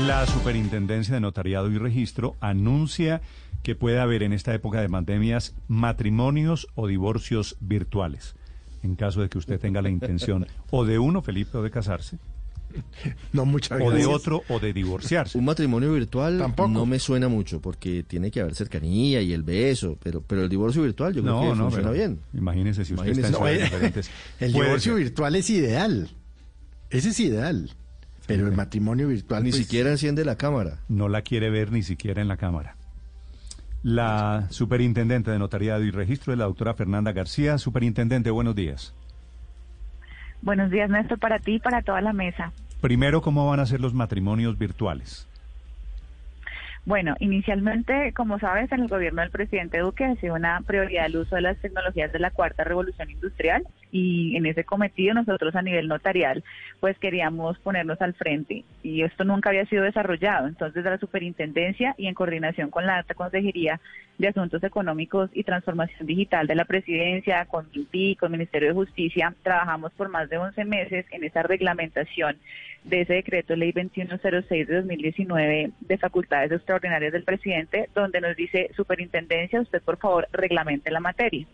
La Superintendencia de Notariado y Registro anuncia que puede haber en esta época de pandemias matrimonios o divorcios virtuales. En caso de que usted tenga la intención o de uno, Felipe, o de casarse, No, muchas o de otro, o de divorciarse. Un matrimonio virtual Tampoco. no me suena mucho porque tiene que haber cercanía y el beso, pero pero el divorcio virtual yo creo No, que no, funciona bien. Imagínese si usted Imagínese. está en No, eh, diferentes. el divorcio ser. virtual es ideal. Ese es ideal. Pero el matrimonio virtual Ni pues, siquiera enciende la cámara. no la quiere ver ni siquiera en la Cámara. La superintendente de Notariado y Registro es la doctora Fernanda García. Superintendente, buenos días. Buenos días, Néstor, para ti y para toda la mesa. Primero, ¿cómo van a ser los matrimonios virtuales? Bueno, inicialmente, como sabes, en el gobierno del presidente Duque ha sido una prioridad el uso de las tecnologías de la cuarta revolución industrial y en ese cometido nosotros a nivel notarial pues queríamos ponernos al frente y esto nunca había sido desarrollado. Entonces, la superintendencia y en coordinación con la alta consejería de Asuntos Económicos y Transformación Digital de la Presidencia, con INPI, con el Ministerio de Justicia, trabajamos por más de 11 meses en esa reglamentación de ese decreto ley 2106 de 2019 de facultades extraordinarias del presidente, donde nos dice, superintendencia, usted por favor reglamente la materia.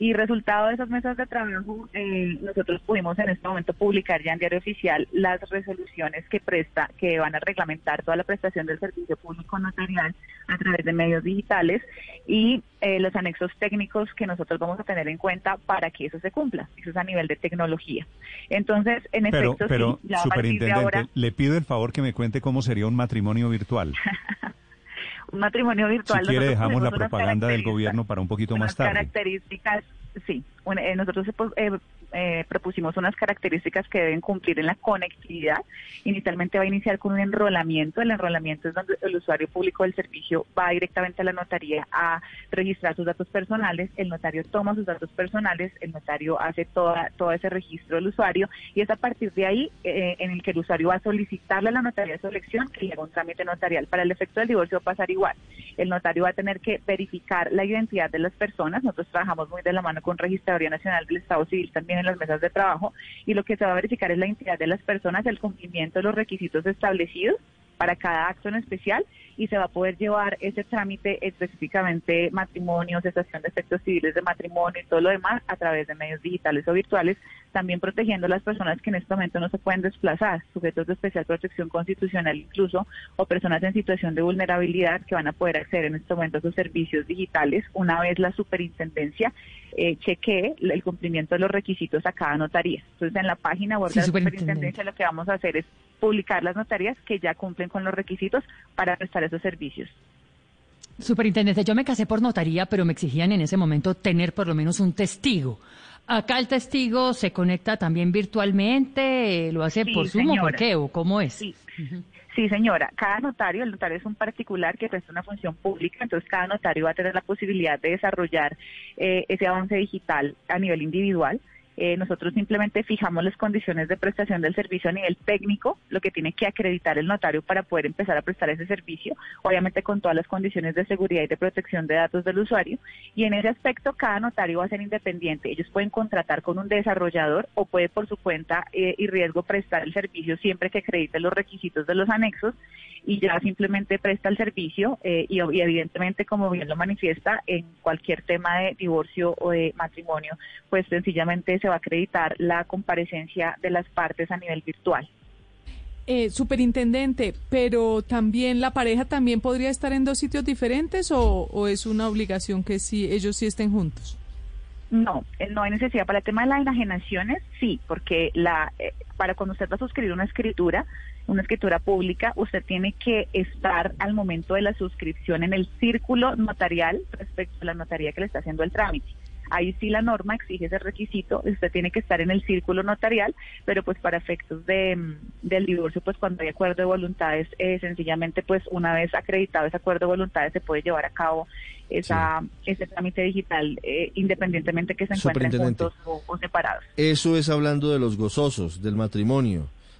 Y resultado de esas mesas de trabajo, eh, nosotros pudimos en este momento publicar ya en diario oficial las resoluciones que presta, que van a reglamentar toda la prestación del servicio público notarial a través de medios digitales y eh, los anexos técnicos que nosotros vamos a tener en cuenta para que eso se cumpla. Eso es a nivel de tecnología. Entonces, en Pero, efecto, pero sí, ya a partir de superintendente, ahora, le pido el favor que me cuente cómo sería un matrimonio virtual. un matrimonio Si virtual. quiere, nosotros dejamos la propaganda del gobierno para un poquito más tarde. características, sí. Un- eh, nosotros eh, eh, propusimos unas características que deben cumplir en la conectividad. Inicialmente va a iniciar con un enrolamiento. El enrolamiento es donde el usuario público del servicio va directamente a la notaría a registrar sus datos personales. El notario toma sus datos personales, el notario hace toda, todo ese registro del usuario y es a partir de ahí eh, en el que el usuario va a solicitarle a la notaría de su elección que le un trámite notarial. Para el efecto del divorcio va a pasar igual. El notario va a tener que verificar la identidad de las personas. Nosotros trabajamos muy de la mano con Registraduría Nacional del Estado Civil también en las mesas de trabajo y lo que se va a verificar es la identidad de las personas, el cumplimiento de los requisitos establecidos para cada acto en especial y se va a poder llevar ese trámite específicamente matrimonio, cesación de efectos civiles de matrimonio y todo lo demás a través de medios digitales o virtuales, también protegiendo a las personas que en este momento no se pueden desplazar, sujetos de especial protección constitucional incluso, o personas en situación de vulnerabilidad que van a poder acceder en este momento a sus servicios digitales una vez la superintendencia eh, chequee el cumplimiento de los requisitos a cada notaría. Entonces, en la página web Sí, de la superintendencia lo que vamos a hacer es publicar las notarías que ya cumplen con los requisitos para prestar esos servicios. Superintendente, yo me casé por notaría, pero me exigían en ese momento tener por lo menos un testigo. Acá el testigo se conecta también virtualmente, eh, lo hace Sí, por Zoom o por qué, o cómo es. Sí. Sí, señora. Cada notario, el notario es un particular que presta una función pública, entonces cada notario va a tener la posibilidad de desarrollar eh, ese avance digital a nivel individual. Eh, nosotros simplemente fijamos las condiciones de prestación del servicio a nivel técnico, lo que tiene que acreditar el notario para poder empezar a prestar ese servicio, obviamente con todas las condiciones de seguridad y de protección de datos del usuario. Y en ese aspecto, cada notario va a ser independiente. Ellos pueden contratar con un desarrollador o puede por su cuenta eh, y riesgo prestar el servicio siempre que acredite los requisitos de los anexos y ya simplemente presta el servicio eh, y, y evidentemente, como bien lo manifiesta, en cualquier tema de divorcio o de matrimonio, pues sencillamente se va a acreditar la comparecencia de las partes a nivel virtual. Eh, superintendente, pero también la pareja también podría estar en dos sitios diferentes o, o es una obligación que sí ellos sí estén juntos. No, eh, no hay necesidad. Para el tema de las enajenaciones, sí, porque la eh, para cuando usted va a suscribir una escritura, una escritura pública, usted tiene que estar al momento de la suscripción en el círculo notarial respecto a la notaría que le está haciendo el trámite. Ahí sí la norma exige ese requisito, usted tiene que estar en el círculo notarial, pero pues para efectos de, mm, del divorcio, pues cuando hay acuerdo de voluntades, eh, sencillamente pues una vez acreditado ese acuerdo de voluntades se puede llevar a cabo esa, ese trámite digital eh, independientemente que se encuentren juntos o, o separados. Eso es hablando de los gozosos, del matrimonio.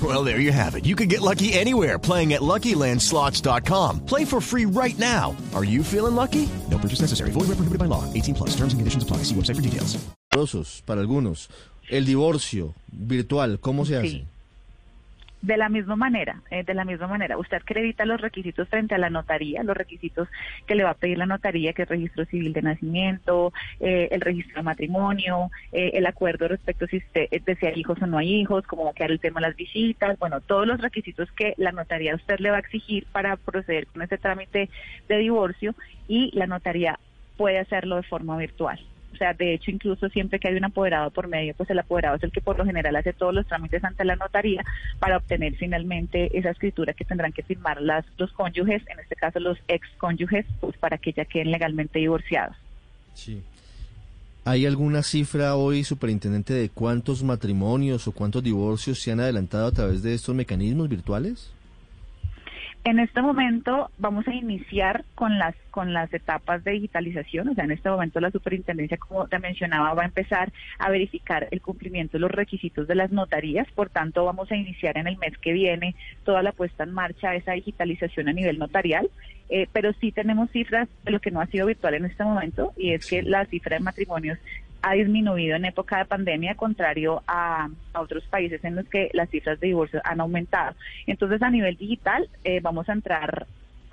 Well, there you have it. You can get lucky anywhere playing at LuckyLandSlots.com. Play for free right now. Are you feeling lucky? No purchase necessary. Void where prohibited by law. 18 plus. Terms and conditions apply. See website for details. dolorosos para algunos. El divorcio virtual, ¿cómo se hace? Sí. De la misma manera, eh, de la misma manera, usted acredita los requisitos frente a la notaría, los requisitos que le va a pedir la notaría, que es registro civil de nacimiento, eh, el registro de matrimonio, eh, el acuerdo respecto si usted eh, desea hijos o no hay hijos, cómo va a quedar el tema de las visitas, bueno, todos los requisitos que la notaría usted le va a exigir para proceder con ese trámite de divorcio y la notaría puede hacerlo de forma virtual. O sea, de hecho, incluso siempre que hay un apoderado por medio, pues el apoderado es el que por lo general hace todos los trámites ante la notaría para obtener finalmente esa escritura que tendrán que firmar las, los cónyuges, en este caso los ex cónyuges, pues para que ya queden legalmente divorciados. Sí. ¿Hay alguna cifra hoy, superintendente, de cuántos matrimonios o cuántos divorcios se han adelantado a través de estos mecanismos virtuales? En este momento vamos a iniciar con las con las etapas de digitalización, o sea, en este momento la superintendencia, como te mencionaba, va a empezar a verificar el cumplimiento de los requisitos de las notarías, por tanto vamos a iniciar en el mes que viene toda la puesta en marcha de esa digitalización a nivel notarial, eh, pero sí tenemos cifras de lo que no ha sido virtual en este momento y es que la cifra de matrimonios ha disminuido en época de pandemia, contrario a, a otros países en los que las cifras de divorcio han aumentado. Entonces, a nivel digital, eh, vamos a entrar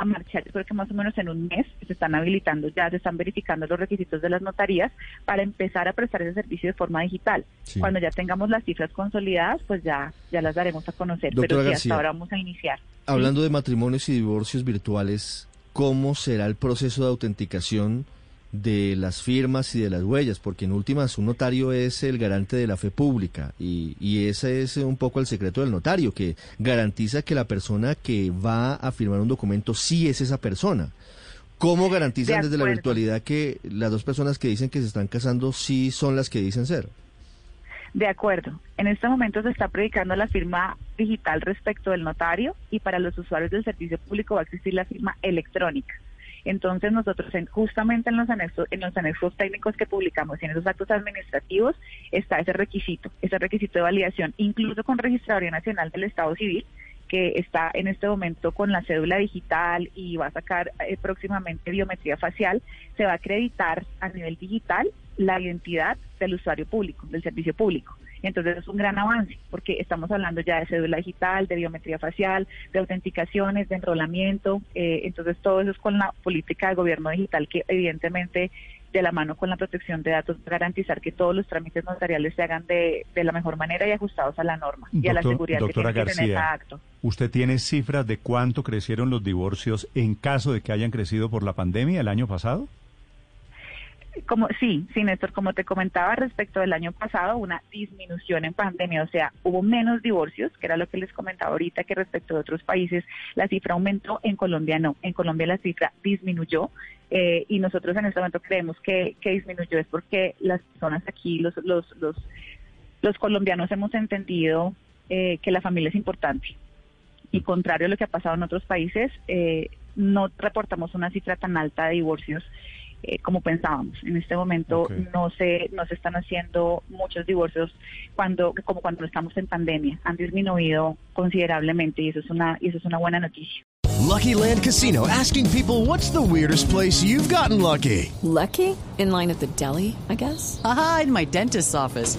a marchar, yo creo que más o menos en un mes se están habilitando ya, se están verificando los requisitos de las notarías para empezar a prestar ese servicio de forma digital. Sí. Cuando ya tengamos las cifras consolidadas, pues ya, ya las daremos a conocer, Doctora pero sí, García. hasta ahora vamos a iniciar. Hablando de matrimonios y divorcios virtuales, ¿cómo será el proceso de autenticación de las firmas y de las huellas? Porque en últimas un notario es el garante de la fe pública y, y ese es un poco el secreto del notario, que garantiza que la persona que va a firmar un documento sí es esa persona. ¿Cómo garantizan De desde la virtualidad que las dos personas que dicen que se están casando sí son las que dicen ser? De acuerdo. En este momento se está predicando la firma digital respecto del notario y para los usuarios del servicio público va a existir la firma electrónica. Entonces nosotros en- justamente en los anexos en los anexos técnicos que publicamos y en esos actos administrativos está ese requisito, ese requisito de validación, incluso con Registraduría Nacional del Estado Civil que está en este momento con la cédula digital y va a sacar eh, próximamente biometría facial, se va a acreditar a nivel digital la identidad del usuario público, del servicio público. Entonces es un gran avance porque estamos hablando ya de cédula digital, de biometría facial, de autenticaciones, de enrolamiento. eh, entonces todo eso es con la política de gobierno digital que evidentemente de la mano con la protección de datos garantizar que todos los trámites notariales se hagan de, de la mejor manera y ajustados a la norma y a la seguridad doctora que tiene que cada acto. ¿Usted tiene cifras de cuánto crecieron los divorcios en caso de que hayan crecido por la pandemia el año pasado? Como sí, sí, Néstor, como te comentaba respecto del año pasado, una disminución en pandemia, o sea, hubo menos divorcios, que era lo que les comentaba ahorita, que respecto de otros países la cifra aumentó, en Colombia no, en Colombia la cifra disminuyó eh, y nosotros en este momento creemos que, que disminuyó es porque las personas aquí, los, los, los, los colombianos hemos entendido eh, que la familia es importante. Y contrario a lo que ha pasado en otros países, eh, no reportamos una cifra tan alta de divorcios eh, como pensábamos. En este momento no se no se están haciendo muchos divorcios cuando como cuando estamos en pandemia. Han disminuido considerablemente y eso es una y eso es una buena noticia. Lucky Land Casino asking people what's the weirdest place you've gotten lucky? Lucky? In line at the deli, I guess? Aha, in my dentist's office.